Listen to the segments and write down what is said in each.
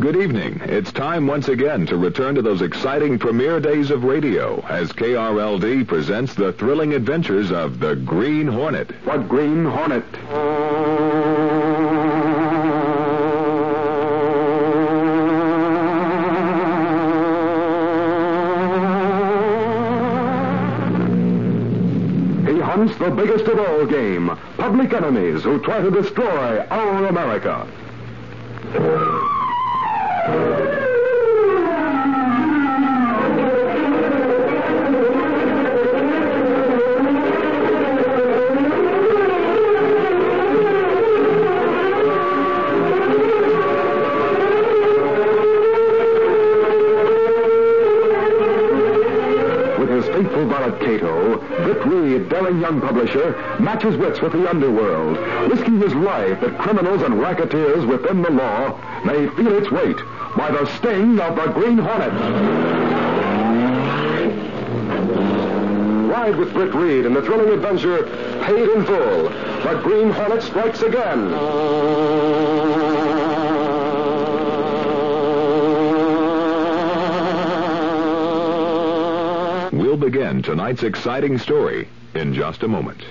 Good evening. It's time once again to return to those exciting premiere days of radio as KRLD presents the thrilling adventures of the Green Hornet. What Green Hornet? He hunts the biggest of all game, public enemies who try to destroy our America. Young publisher, matches wits with the underworld, risking his life that criminals and racketeers within the law may feel its weight by the sting of the Green Hornet. Ride with Britt Reed in the thrilling adventure Paid in Full. The Green Hornet strikes again. Begin tonight's exciting story in just a moment.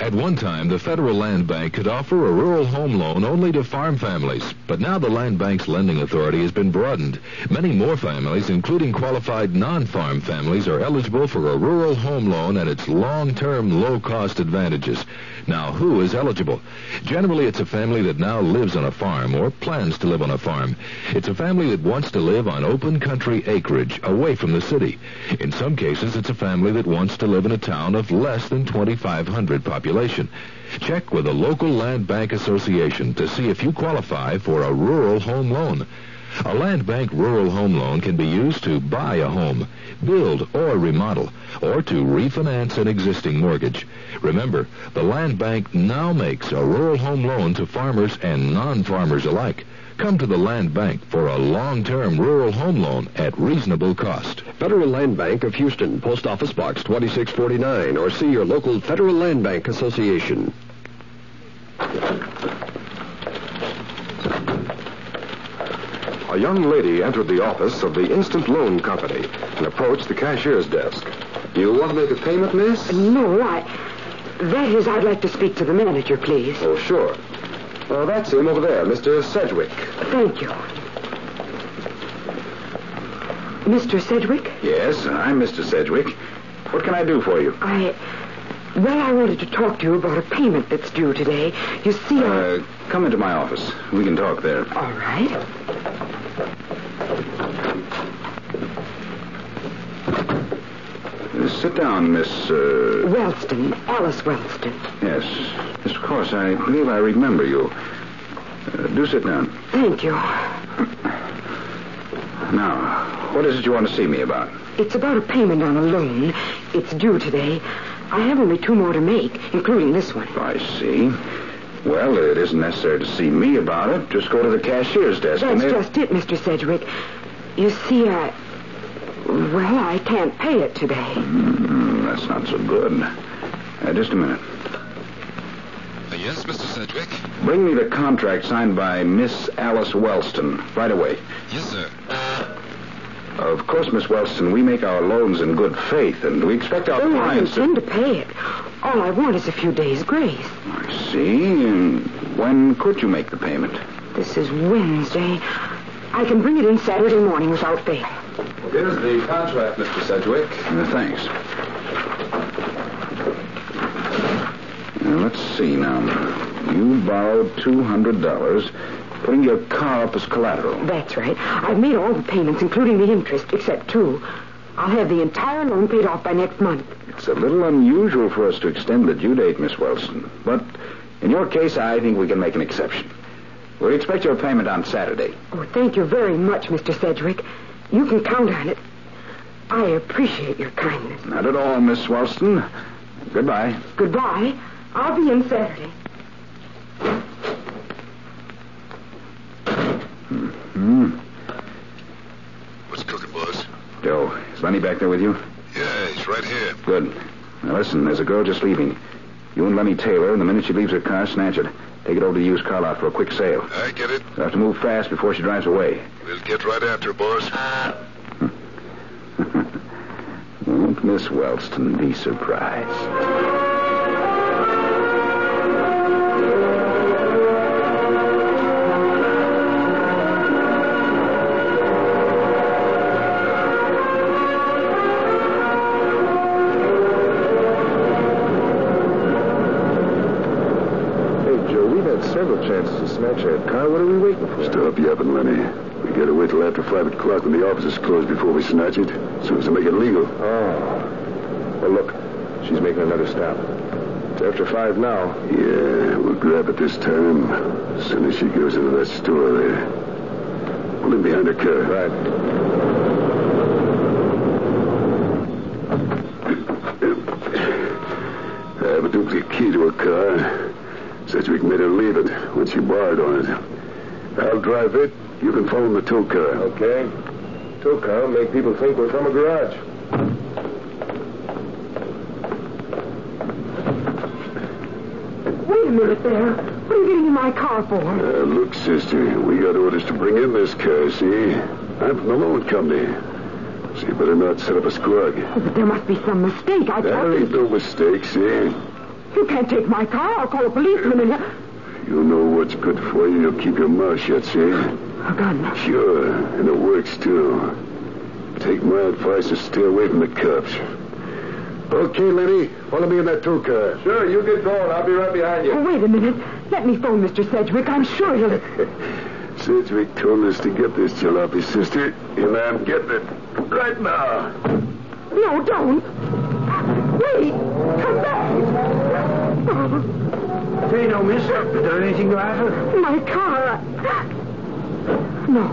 At one time, the Federal Land Bank could offer a rural home loan only to farm families, but now the Land Bank's lending authority has been broadened. Many more families, including qualified non-farm families, are eligible for a rural home loan and its long-term low-cost advantages. Now, who is eligible? Generally, it's a family that now lives on a farm or plans to live on a farm. It's a family that wants to live on open country acreage, away from the city. In some cases, it's a family that wants to live in a town of less than 2,500 population. Check with a local land bank association to see if you qualify for a rural home loan. A land bank rural home loan can be used to buy a home, build or remodel, or to refinance an existing mortgage. Remember, the land bank now makes a rural home loan to farmers and non-farmers alike. Come to the land bank for a long-term rural home loan at reasonable cost. Federal Land Bank of Houston, Post Office Box 2649, or see your local Federal Land Bank Association. A young lady entered the office of the Instant Loan Company and approached the cashier's desk. Do you want to make a payment, miss? No, I. That is, I'd like to speak to the manager, please. Oh, sure. Well, that's him over there, Mr. Sedgwick. Thank you. Mr. Sedgwick? Yes, I'm Mr. Sedgwick. What can I do for you? I. Well, I wanted to talk to you about a payment that's due today. You see, I. Uh, come into my office. We can talk there. All right. Sit down, Miss. Uh... Wellston, Alice Wellston. Yes. Yes, of course. I believe I remember you. Uh, do sit down. Thank you. Now, what is it you want to see me about? It's about a payment on a loan. It's due today. I have only two more to make, including this one. I see. Well, it isn't necessary to see me about it. Just go to the cashier's desk. That's just it, Mr. Sedgwick. You see, I. Well, I can't pay it today. Hmm, that's not so good. Uh, just a minute. yes, Mr. Sedgwick? Bring me the contract signed by Miss Alice Wellston right away. Yes, sir. Of course, Miss Wellston, we make our loans in good faith, and we expect our Oh, I clients to... to pay it. All I want is a few days' grace. I see. And when could you make the payment? This is Wednesday. I can bring it in Saturday morning without fail. Here's the contract, Mr. Sedgwick. Uh, thanks. Now, let's see now. You borrowed $200, putting your car up as collateral. That's right. I've made all the payments, including the interest, except two. I'll have the entire loan paid off by next month. It's a little unusual for us to extend the due date, Miss Wellston. But in your case, I think we can make an exception. We expect your payment on Saturday. Oh, thank you very much, Mr. Sedgwick. You can count on it. I appreciate your kindness. Not at all, Miss Wellston. Goodbye. Goodbye. I'll be in Saturday. Hmm. What's cooking, boss? Joe, is Lenny back there with you? Yeah, he's right here. Good. Now listen, there's a girl just leaving. You and Lenny Taylor, and the minute she leaves her car, snatch it. Take it over to the used car lot for a quick sale. I get it. You'll have to move fast before she drives away. We'll get right after, boss. Won't Miss Wellston be surprised? To snatch that car. What are we waiting for? Stop yapping, Lenny. We gotta wait till after 5 o'clock when the office is closed before we snatch it. As soon as they make it legal. Oh. Well, look, she's making another stop. It's after 5 now. Yeah, we'll grab it this time. As soon as she goes into that store there. Pull in behind her car. Right. I have a duplicate key to her car. Sedgwick made her leave it when she borrowed on it. I'll drive it. You can phone the tow car. Okay. Tow car will make people think we're from a garage. Wait a minute there. What are you getting in my car for? Uh, look, sister, we got orders to bring in this car, see? I'm from the loan company. So you better not set up a squawk. Oh, but there must be some mistake. I There ain't no mistake, see? You can't take my car. I'll call a policeman and... You know what's good for you. You'll keep your mouth shut, see? A gun. Sure, and it works, too. Take my advice and stay away from the cops. Okay, Lenny, follow me in that tow car. Sure, you get going. I'll be right behind you. Oh, wait a minute. Let me phone Mr. Sedgwick. I'm sure he'll... Sedgwick told us to get this jalopy, sister, and I'm getting it right now. No, don't. Wait. Come back. Say no, miss. Is there anything to offer? my car. No.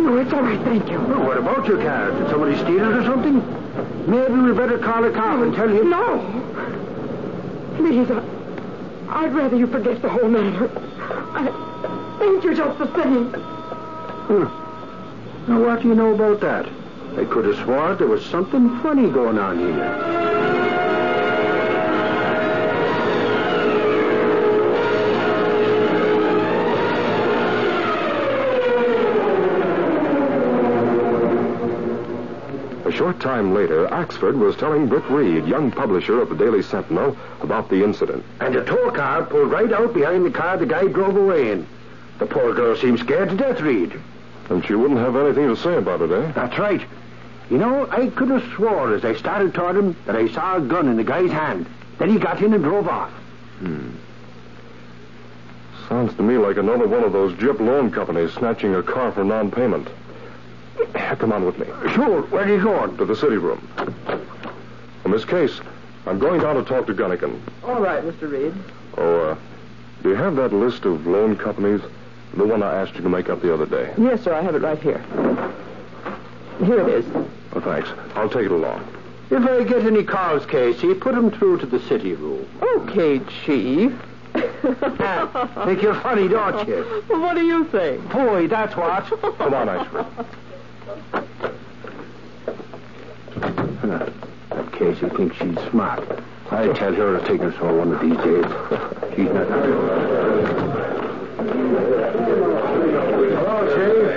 No, it's all right. Thank you. Well, what about your car? Did somebody steal it or something? Maybe we better call a cop and tell him. No. Please, I, I'd rather you forget the whole matter. I think you're just the same. Now, what do you know about that? I could have sworn there was something funny going on here. Short time later, Axford was telling Britt Reed, young publisher of the Daily Sentinel, about the incident. And the tow car pulled right out behind the car the guy drove away in. The poor girl seemed scared to death, Reed. And she wouldn't have anything to say about it, eh? That's right. You know, I could have swore as I started toward him that I saw a gun in the guy's hand. Then he got in and drove off. Hmm. Sounds to me like another one of those Jip loan companies snatching a car for non-payment. Come on with me. Sure, where are you going? To the city room. On this case, I'm going down to talk to Gunnigan. All right, Mr. Reed. Oh, uh, do you have that list of loan companies? The one I asked you to make up the other day. Yes, sir, I have it right here. Here it is. Oh, thanks. I'll take it along. If I get any calls, Casey, put him through to the city room. Okay, Chief. Think you're funny, don't you? what do you think? Boy, that's what. Come on, Axford. That Casey thinks she's smart. I tell her to take us home one of these days. She's not. Hello, Chief.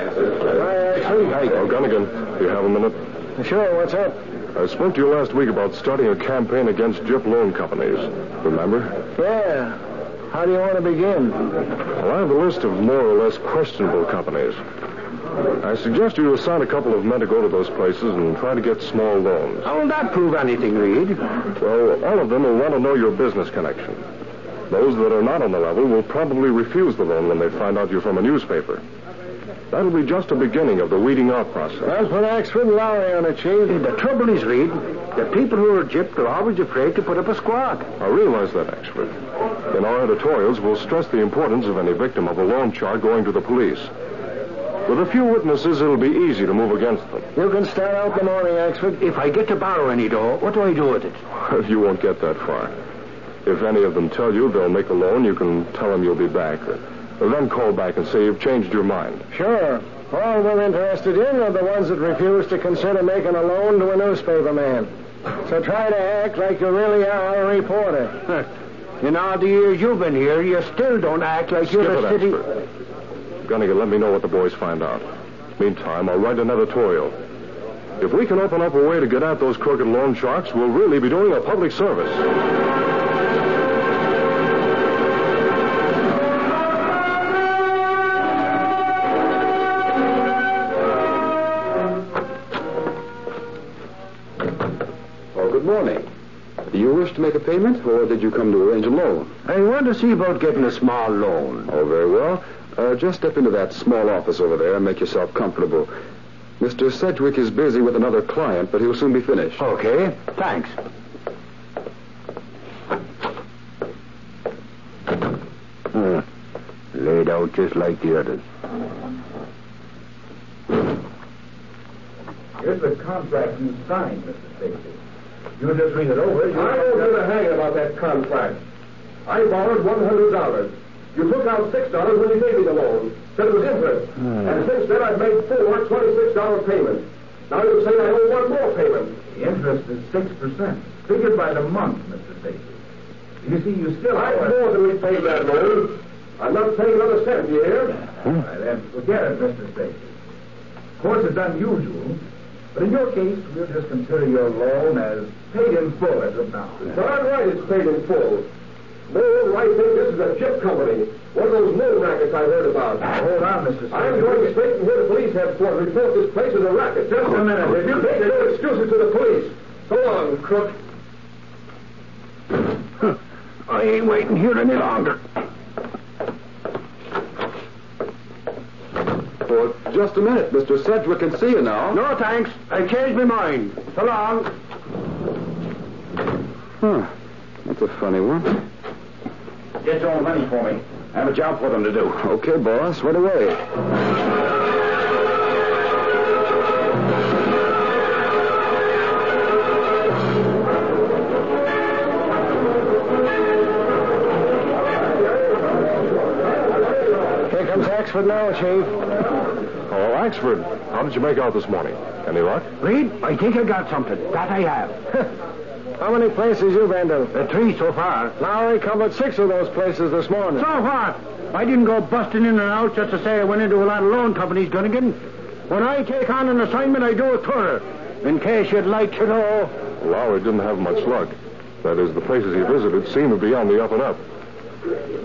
Hi, Oh, Gunnigan, do you have a minute? Sure, what's up? I spoke to you last week about starting a campaign against Jip loan companies. Remember? Yeah. How do you want to begin? Well, I have a list of more or less questionable companies. I suggest you assign a couple of men to go to those places and try to get small loans. How will that prove anything, Reed? Well, all of them will want to know your business connection. Those that are not on the level will probably refuse the loan when they find out you're from a newspaper. That'll be just a beginning of the weeding out process. Well, put Axford and Lowry on it, Chief. The trouble is, Reed, the people who are gypped are always afraid to put up a squawk. I realize that, Axford. In our editorials, we'll stress the importance of any victim of a loan shark going to the police. With a few witnesses, it'll be easy to move against them. You can start out in the morning, Axford. If I get to borrow any dough, what do I do with it? You won't get that far. If any of them tell you they'll make a loan, you can tell them you'll be back. Uh, then call back and say you've changed your mind. Sure. All we're interested in are the ones that refuse to consider making a loan to a newspaper man. So try to act like you really are a reporter. In all the years you've been here, you still don't act like Skip you're a city... Axford. Gunnigan, let me know what the boys find out. Meantime, I'll write an editorial. If we can open up a way to get at those crooked loan sharks, we'll really be doing a public service. Oh, good morning. Do you wish to make a payment, or did you come to arrange a loan? I want to see about getting a small loan. Oh, very well. Uh, just step into that small office over there and make yourself comfortable. Mr. Sedgwick is busy with another client, but he'll soon be finished. Okay, thanks. Hmm. Laid out just like the others. Here's the contract you signed, Mr. Stacy. You just read it over. I don't give a hang about that contract. I borrowed $100. You took out $6 when you gave me the loan. Said it was interest. Hmm. And since then, I've made four $26 payments. Now you say I owe one more payment. The interest is 6%, figured by the month, Mr. Stacy. You see, you still I've owe more than repaid that loan. I'm not paying another cent, you hear? All right, then forget it, Mr. Stacy. Of course, it's unusual, but in your case, we'll just consider your loan as paid in full as of now. Darn right it's paid in full. Moreover, I think this is a chip company. One of those loan rackets I heard about. Now, hold on, Mr. Stacy. I'm going straight from here to police headquarters to report this place as a racket. Just a minute. If you take no excuses to the police. So long, crook. I ain't waiting here any longer. For just a minute. Mr. Sedgwick can see you now. No, thanks. I changed my mind. So long. Huh. That's a funny one. Get your own money for me. I have a job for them to do. Okay, boss. Right away. Here comes Axford now, Chief. Oh, Axford. How did you make out this morning? Any luck? Reed, I think I got something. That I have. How many places you been to? Uh, three so far. Lowry covered six of those places this morning. So what? I didn't go busting in and out just to say I went into a lot of loan companies, Gunnigan. When I take on an assignment, I do it thorough. In case you'd like to know. Lowry didn't have much luck. That is, the places he visited seem to be on the up and up.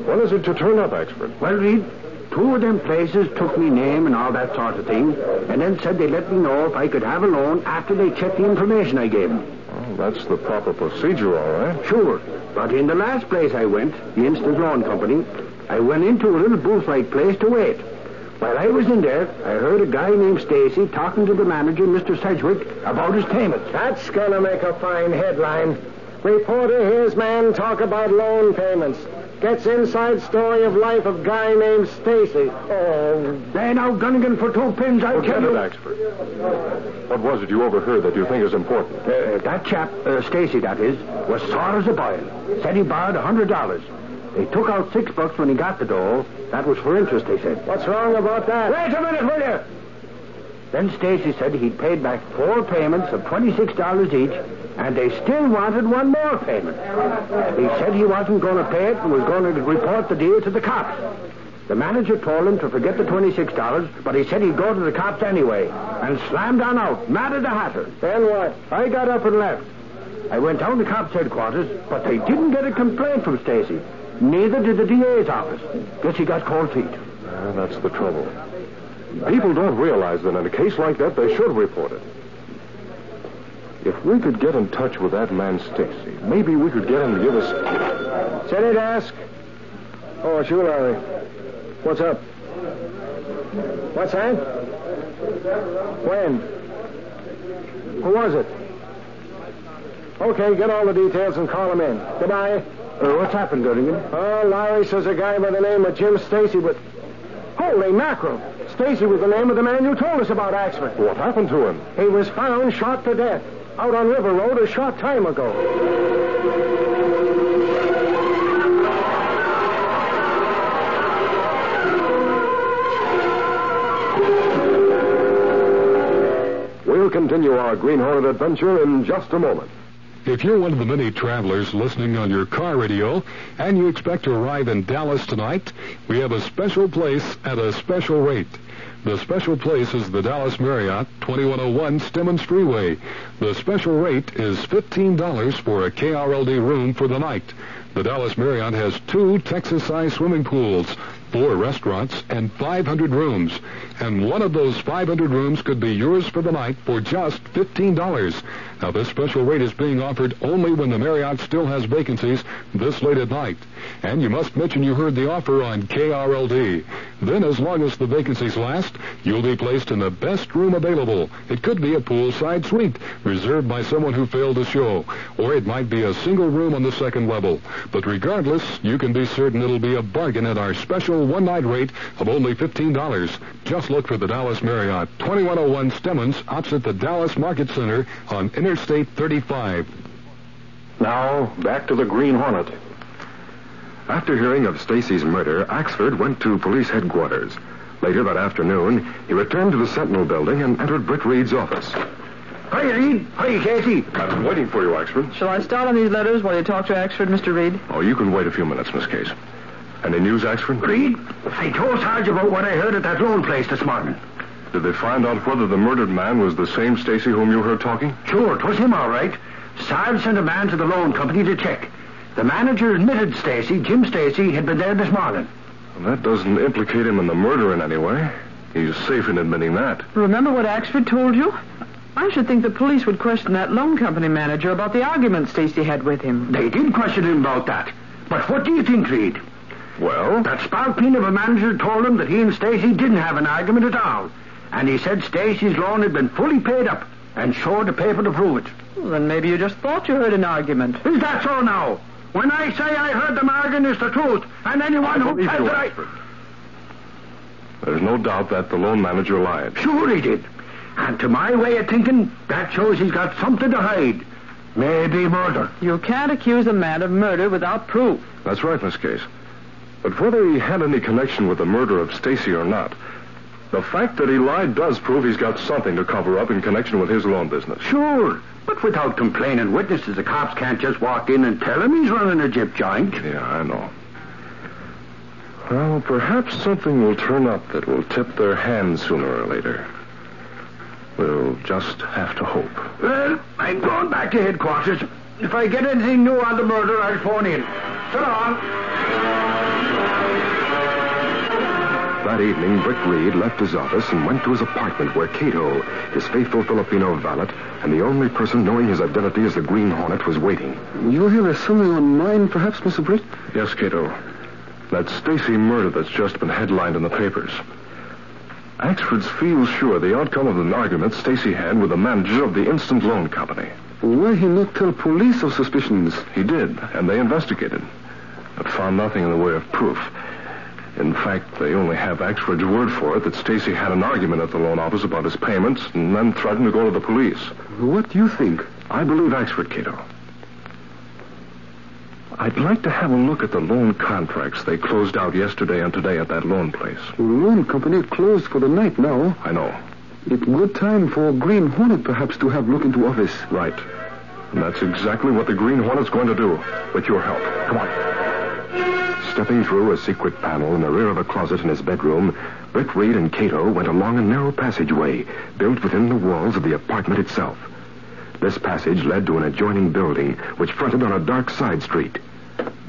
When is it to turn up, Axford? Well, Reed, two of them places took me name and all that sort of thing, and then said they'd let me know if I could have a loan after they checked the information I gave them. Well, that's the proper procedure, all right. Sure. But in the last place I went, the Instant Loan Company, I went into a little booth-like place to wait. While I was in there, I heard a guy named Stacy talking to the manager, Mr. Sedgwick, about his payments. That's gonna make a fine headline. Reporter hears man talk about loan payments. Gets inside story of life of guy named Stacy. Oh, there now, Gunnigan for two pins, I Forget tell it, you. Axford. What was it you overheard that you think is important? Uh, that chap, uh, Stacy, that is, was sore as a boil. Said he borrowed a hundred dollars. They took out six bucks when he got the dough. That was for interest, they said. What's wrong about that? Wait a minute, will you? Then Stacy said he'd paid back four payments of twenty-six dollars each, and they still wanted one more payment. He said he wasn't going to pay it and was going to report the deal to the cops. The manager told him to forget the twenty-six dollars, but he said he'd go to the cops anyway, and slammed on out, mad at the hatter. Then what? I got up and left. I went down to cops headquarters, but they didn't get a complaint from Stacy. Neither did the DA's office. Guess he got cold feet. Ah, that's the trouble. People don't realize that in a case like that, they should report it. If we could get in touch with that man Stacy, maybe we could get him to give us. Steady desk. Oh, it's you, Larry. What's up? What's that? When? Who was it? Okay, get all the details and call him in. Goodbye. Uh, what's happened, Gunnigan? Oh, Larry says a guy by the name of Jim Stacy with... Holy mackerel! Stacy was the name of the man you told us about, Axford. What happened to him? He was found shot to death out on River Road a short time ago. We'll continue our Green Hornet adventure in just a moment. If you're one of the many travelers listening on your car radio and you expect to arrive in Dallas tonight, we have a special place at a special rate. The special place is the Dallas Marriott, 2101 Stemmons Freeway. The special rate is $15 for a KRLD room for the night. The Dallas Marriott has two Texas-sized swimming pools, four restaurants, and 500 rooms. And one of those 500 rooms could be yours for the night for just $15. Now, this special rate is being offered only when the Marriott still has vacancies this late at night. And you must mention you heard the offer on KRLD. Then, as long as the vacancies last, you'll be placed in the best room available. It could be a poolside suite reserved by someone who failed to show, or it might be a single room on the second level. But regardless, you can be certain it'll be a bargain at our special one-night rate of only $15. Just look for the Dallas Marriott, 2101 Stemmons, opposite the Dallas Market Center on Interstate 35. Now, back to the Green Hornet. After hearing of Stacy's murder, Axford went to police headquarters. Later that afternoon, he returned to the Sentinel building and entered Britt Reed's office. Hi, Reed. Hi, Casey. I've been waiting for you, Axford. Shall I start on these letters while you talk to Axford, Mr. Reed? Oh, you can wait a few minutes, Miss Case. Any news, Axford? Reed, I told Sarge about what I heard at that loan place this morning. Did they find out whether the murdered man was the same Stacy whom you heard talking? Sure, it was him, all right. Sarge sent a man to the loan company to check. The manager admitted Stacy, Jim Stacy, had been there this morning. Well, that doesn't implicate him in the murder in any way. He's safe in admitting that. Remember what Axford told you? I should think the police would question that loan company manager about the argument Stacy had with him. They did question him about that. But what do you think, Reed? Well? That spalpeen of a manager told him that he and Stacy didn't have an argument at all. And he said Stacy's loan had been fully paid up and showed the paper to prove it. Well, then maybe you just thought you heard an argument. Is that so now? When I say I heard them arguing, it's the truth. And anyone who believe says you, that I... There's no doubt that the loan manager lied. Sure he did. And to my way of thinking, that shows he's got something to hide. Maybe murder. You can't accuse a man of murder without proof. That's right, Miss Case. But whether he had any connection with the murder of Stacy or not, the fact that he lied does prove he's got something to cover up in connection with his loan business. Sure. But without complaining witnesses, the cops can't just walk in and tell him he's running a gyp joint. Yeah, I know. Well, perhaps something will turn up that will tip their hand sooner or later. We'll just have to hope. Well, I'm going back to headquarters. If I get anything new on the murder, I'll phone in. So long. That evening, Britt Reed left his office and went to his apartment where Cato, his faithful Filipino valet, and the only person knowing his identity as the Green Hornet, was waiting. You hear there's something on mine, perhaps, Mr. Britt? Yes, Cato. That Stacy murder that's just been headlined in the papers. Axford feels sure the outcome of an argument Stacy had with the manager of the Instant Loan Company. Why he not tell police of suspicions? He did, and they investigated, but found nothing in the way of proof. In fact, they only have Axford's word for it that Stacy had an argument at the loan office about his payments and then threatened to go to the police. What do you think? I believe Axford, Cato. I'd like to have a look at the loan contracts they closed out yesterday and today at that loan place. The loan company closed for the night now. I know. It's good time for Green Hornet perhaps to have look into office. Right. And that's exactly what the Green Hornet's going to do, with your help. Come on. Stepping through a secret panel in the rear of a closet in his bedroom, Britt Reed and Cato went along a narrow passageway built within the walls of the apartment itself. This passage led to an adjoining building which fronted on a dark side street.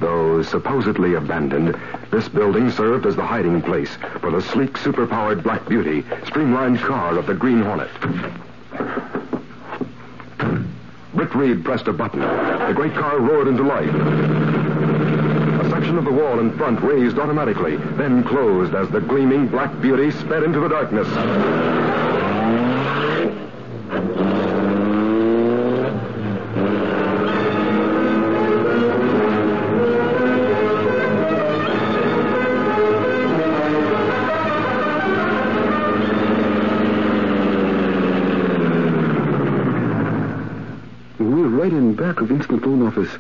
Though supposedly abandoned, this building served as the hiding place for the sleek, superpowered Black Beauty, streamlined car of the Green Hornet. Britt Reed pressed a button. The great car roared into life. A section of the wall in front raised automatically, then closed as the gleaming Black Beauty sped into the darkness. We're right in back of Instant Loan Office.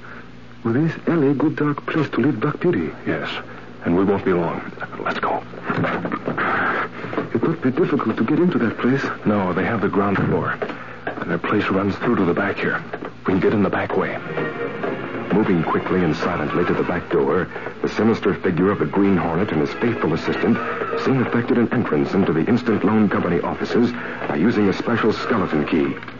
Well, this alley good dark place to leave Black Beauty. Yes, and we won't be long. Let's go. It would be difficult to get into that place. No, they have the ground floor. And their place runs through to the back here. We can get in the back way. Moving quickly and silently to the back door, the sinister figure of the Green Hornet and his faithful assistant soon effected an entrance into the Instant Loan Company offices by using a special skeleton key.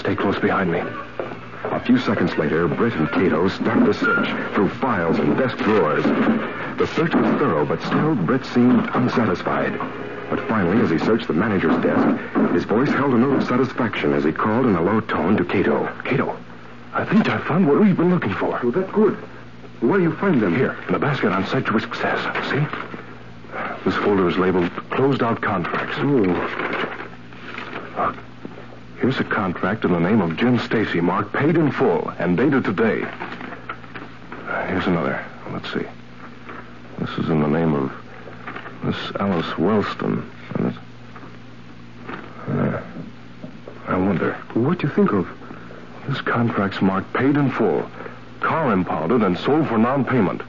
Stay close behind me. A few seconds later, Britt and Cato start the search through files and desk drawers. The search was thorough, but still Britt seemed unsatisfied. But finally, as he searched the manager's desk, his voice held a note of satisfaction as he called in a low tone to Cato. Cato, I think I found what we've been looking for. Oh, that's good. Where do you find them? Here, in the basket on Sedgwick's desk. See? This folder is labeled Closed Out Contracts. Oh. Here's a contract in the name of Jim Stacy, marked paid in full and dated today. Uh, here's another. Let's see. This is in the name of Miss Alice Wellston. Uh, I wonder. What do you think of? This contract's marked paid in full, car impounded and sold for non-payment.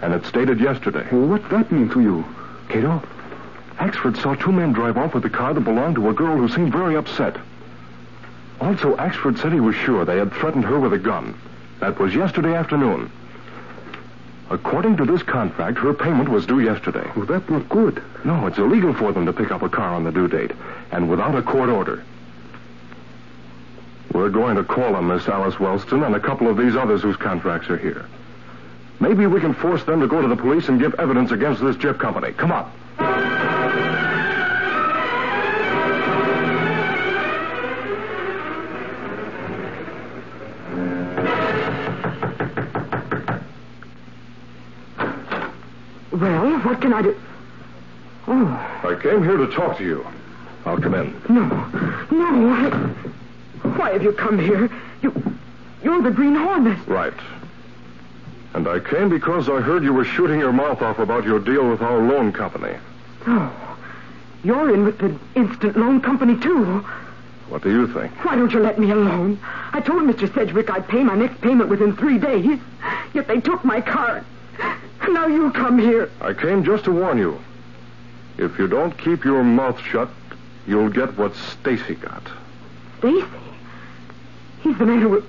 And it's dated yesterday. Well, what that mean to you? Cato, Axford saw two men drive off with a car that belonged to a girl who seemed very upset. Also, Axford said he was sure they had threatened her with a gun. That was yesterday afternoon. According to this contract, her payment was due yesterday. Well, that's not good. No, it's illegal for them to pick up a car on the due date, and without a court order. We're going to call on Miss Alice Wellston and a couple of these others whose contracts are here. Maybe we can force them to go to the police and give evidence against this Jeep company. Come on. What can I do? Oh, I came here to talk to you. I'll come in. no. No, I... Why have you come here? You... You're the Green Hornet. Right. And I came because I heard you were shooting your mouth off about your deal with our loan company. Oh, you're in with the Instant Loan Company, too. What do you think? Why don't you let me alone? I told Mr. Sedgwick I'd pay my next payment within three days. Yet they took my car. Now you come here. I came just to warn you. If you don't keep your mouth shut, you'll get what Stacy got. Stacy? He's the man who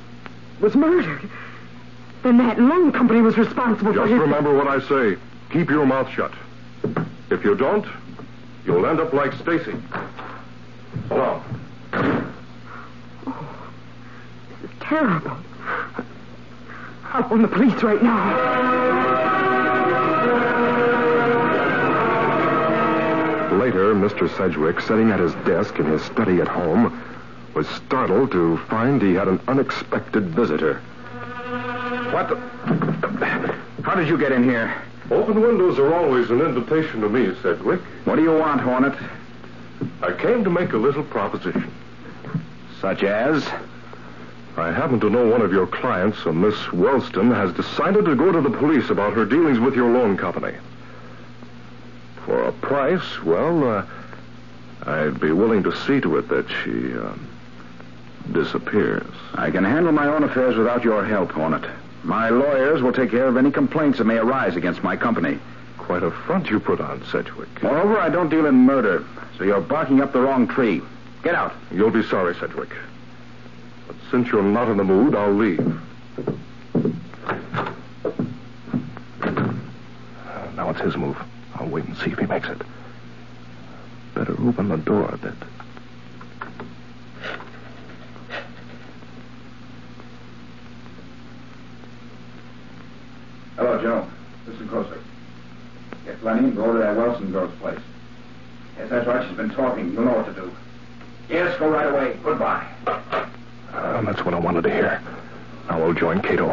was murdered. Then that loan company was responsible for Just his... remember what I say. Keep your mouth shut. If you don't, you'll end up like Stacy. So, This is terrible. I'll phone the police right now. Later, Mr. Sedgwick, sitting at his desk in his study at home, was startled to find he had an unexpected visitor. What the... How did you get in here? Open windows are always an invitation to me, Sedgwick. What do you want, Hornet? I came to make a little proposition. Such as? I happen to know one of your clients, a Miss Wellston, has decided to go to the police about her dealings with your loan company. Price, well, uh, I'd be willing to see to it that she uh, disappears. I can handle my own affairs without your help, Hornet. My lawyers will take care of any complaints that may arise against my company. Quite a front you put on, Sedgwick. Moreover, I don't deal in murder, so you're barking up the wrong tree. Get out. You'll be sorry, Sedgwick. But since you're not in the mood, I'll leave. Now it's his move. I'll wait and see if he makes it. Better open the door a bit. Hello, Joe. Listen closer. Get Lenny and go to that Wellston girl's place. Yes, that's right. She's been talking. You'll know what to do. Yes, go right away. Goodbye. Uh, that's what I wanted to hear. Now we'll join Cato.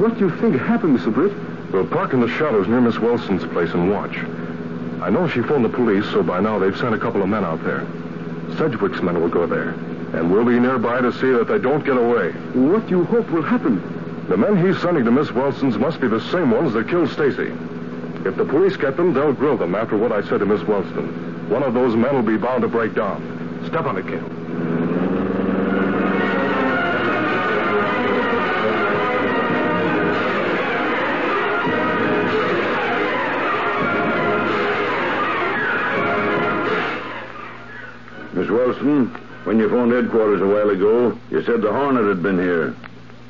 What do you think happened, Mr. Britt? We'll park in the shadows near Miss Wellston's place and watch. I know she phoned the police, so by now they've sent a couple of men out there. Sedgwick's men will go there, and we'll be nearby to see that they don't get away. What do you hope will happen? The men he's sending to Miss Wellston's must be the same ones that killed Stacy. If the police get them, they'll grill them after what I said to Miss Wellston. One of those men will be bound to break down. Step on it, Kale. Miss Wellston, when you phoned headquarters a while ago, you said the Hornet had been here.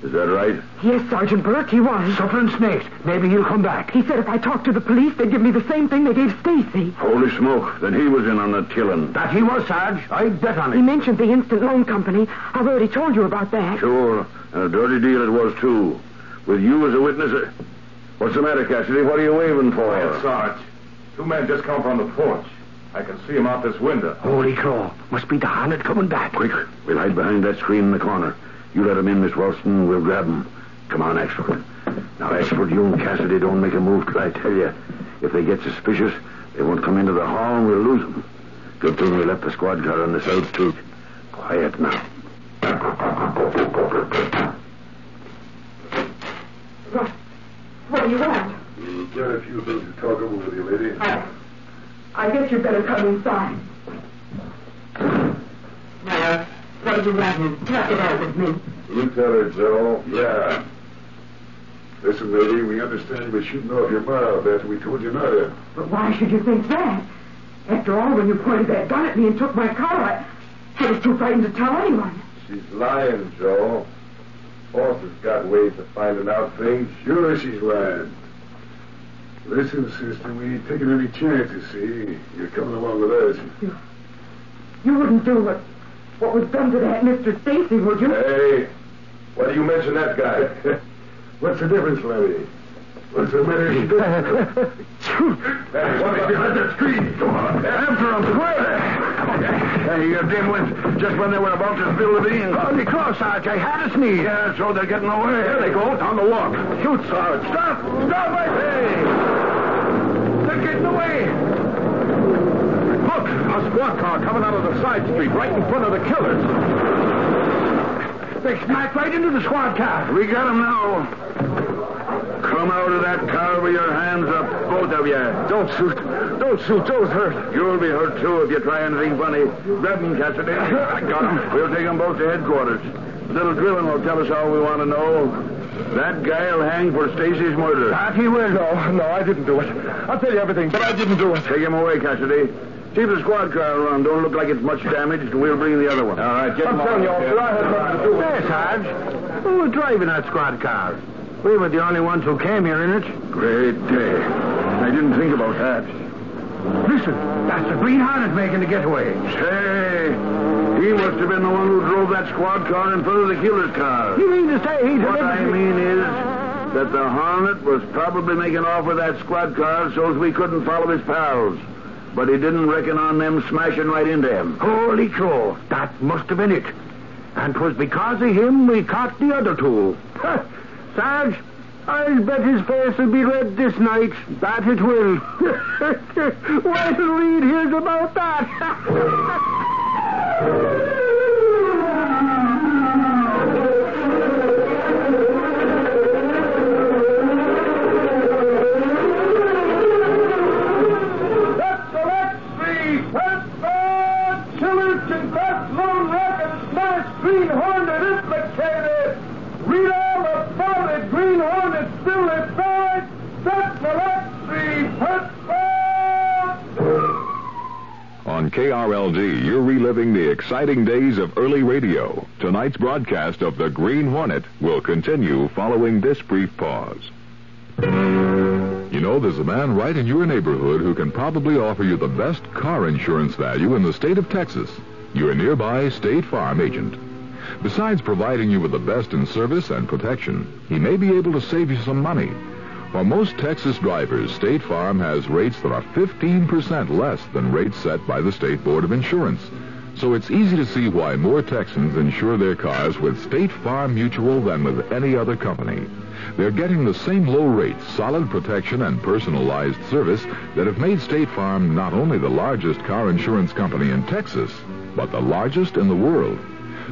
Is that right? Yes, Sergeant Burke, he was. Suffering snakes. Maybe he'll come back. He said if I talked to the police, they'd give me the same thing they gave Stacy. Holy smoke. Then he was in on the killing. That he was, Sarge. I'd bet on it. He mentioned the Instant Loan Company. I've already told you about that. Sure. And a dirty deal it was, too. With you as a witness. uh, What's the matter, Cassidy? What are you waving for? Quiet, Sarge. Two men just come from the porch. I can see see 'em out this window. Holy crow. Must be the Hornet coming back. Quick. We'll hide behind that screen in the corner. You let him in, Miss Ralston. We'll grab him. Come on, Axford. Now, Axford, you and Cassidy don't make a move till I tell you. If they get suspicious, they won't come into the hall and we'll lose them. Good thing we left the squad car on the south street. Quiet now. What? What do you want? You got a few things to talk over with you, lady. I, I guess you'd better come inside. What do you want? Talk it out with me. Lieutenant Joe. Yeah. Listen, lady, we understand you were shooting off your mouth after we told you not to. But why should you think that? After all, when you pointed that gun at me and took my car, I, I was too frightened to tell anyone. She's lying, Joe. Boss has got ways of finding out things. Sure, she's lying. Listen, sister, we ain't taking any chances, see? You're coming along with us. You wouldn't do what, what was done to that Mr. Stacy, would you? Hey, why do you mention that guy? What's the difference, Lenny? What's the matter? hey, what's behind that screen? Come on. After him, quick! Hey, you dimwits, just when they were about to spill the beans. Oh, Holy crow, Sarge. I had a sneeze. Yeah, so they're getting away. Here they go, down the walk. Shoot, Sarge. Stop! Stop, I say! They're getting away! Look, squad car coming out of the side street right in front of the killers. They smacked right into the squad car. We got 'em now. Come out of that car with your hands up, both of you. Don't shoot. Don't shoot. Joe's hurt. You'll be hurt, too, if you try anything funny. Grab 'em, Cassidy. I got him. We'll take 'em both to headquarters. Little drilling will tell us all we want to know. That guy'll hang for Stacy's murder. That he will. No, no, I didn't do it. I'll tell you everything, but I didn't do it. Take him away, Cassidy. If the squad car around. Don't look like it's much damaged, and we'll bring the other one. All right, get I'm telling you, officer, I had nothing to do with it. There, Sarge. Who was driving that squad car? We were the only ones who came here in it. Great day. I didn't think about that. Listen, that's the Green Hornet making the getaway. Say, he must have been the one who drove that squad car in front of the killer's car. You mean to say he's What I mean is that the Hornet was probably making off with that squad car so as we couldn't follow his pals. But he didn't reckon on them smashing right into him. Holy crow, that must have been it. And 'twas because of him we caught the other two. Sarge, I'll bet his face will be red this night. That it will. Wait till Reed hears about that. KRLD, you're reliving the exciting days of early radio. Tonight's broadcast of the Green Hornet will continue following this brief pause. You know, there's a man right in your neighborhood who can probably offer you the best car insurance value in the state of Texas. Your nearby State Farm agent. Besides providing you with the best in service and protection, he may be able to save you some money. For most Texas drivers, State Farm has rates that are 15% less than rates set by the State Board of Insurance. So it's easy to see why more Texans insure their cars with State Farm Mutual than with any other company. They're getting the same low rates, solid protection, and personalized service that have made State Farm not only the largest car insurance company in Texas, but the largest in the world.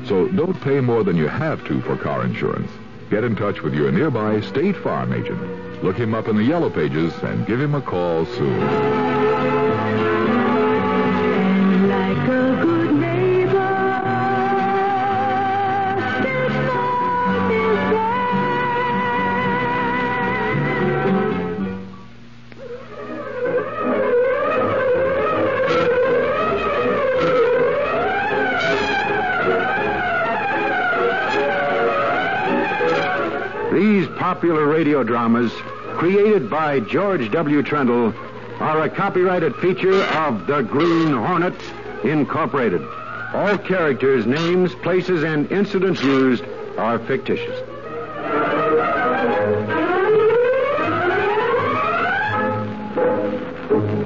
So don't pay more than you have to for car insurance. Get in touch with your nearby State Farm agent. Look him up in the yellow pages and give him a call soon. Like a popular radio dramas created by George W. Trendle are a copyrighted feature of The Green Hornet, Incorporated. All characters, names, places, and incidents used are fictitious.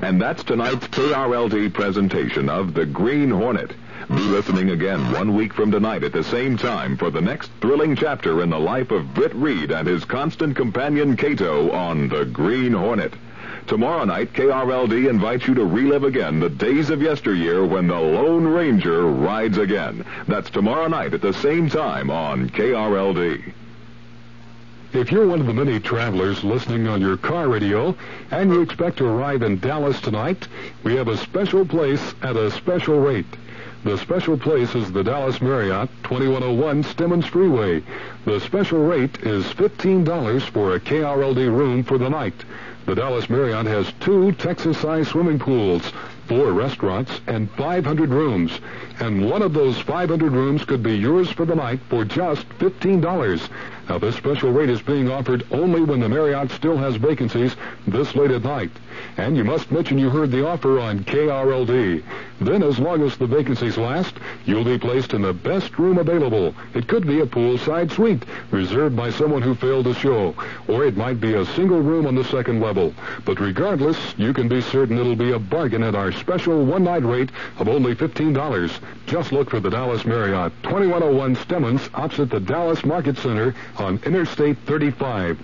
And that's tonight's KRLD presentation of The Green Hornet. Be listening again one week from tonight at the same time for the next thrilling chapter in the life of Britt Reed and his constant companion Cato on The Green Hornet. Tomorrow night, KRLD invites you to relive again the days of yesteryear when the Lone Ranger rides again. That's tomorrow night at the same time on KRLD. If you're one of the many travelers listening on your car radio and you expect to arrive in Dallas tonight, we have a special place at a special rate. The special place is the Dallas Marriott, 2101 Stemmons Freeway. The special rate is $15 for a KRLD room for the night. The Dallas Marriott has two Texas-sized swimming pools, four restaurants, and 500 rooms. And one of those 500 rooms could be yours for the night for just $15. Now, this special rate is being offered only when the Marriott still has vacancies this late at night. And you must mention you heard the offer on KRLD. Then, as long as the vacancies last, you'll be placed in the best room available. It could be a poolside suite reserved by someone who failed to show, or it might be a single room on the second level. But regardless, you can be certain it'll be a bargain at our special one-night rate of only $15. Just look for the Dallas Marriott, 2101 Stemmons, opposite the Dallas Market Center on Interstate 35.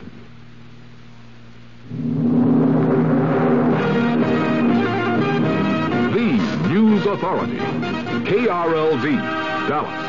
The News Authority. KRLD, Dallas.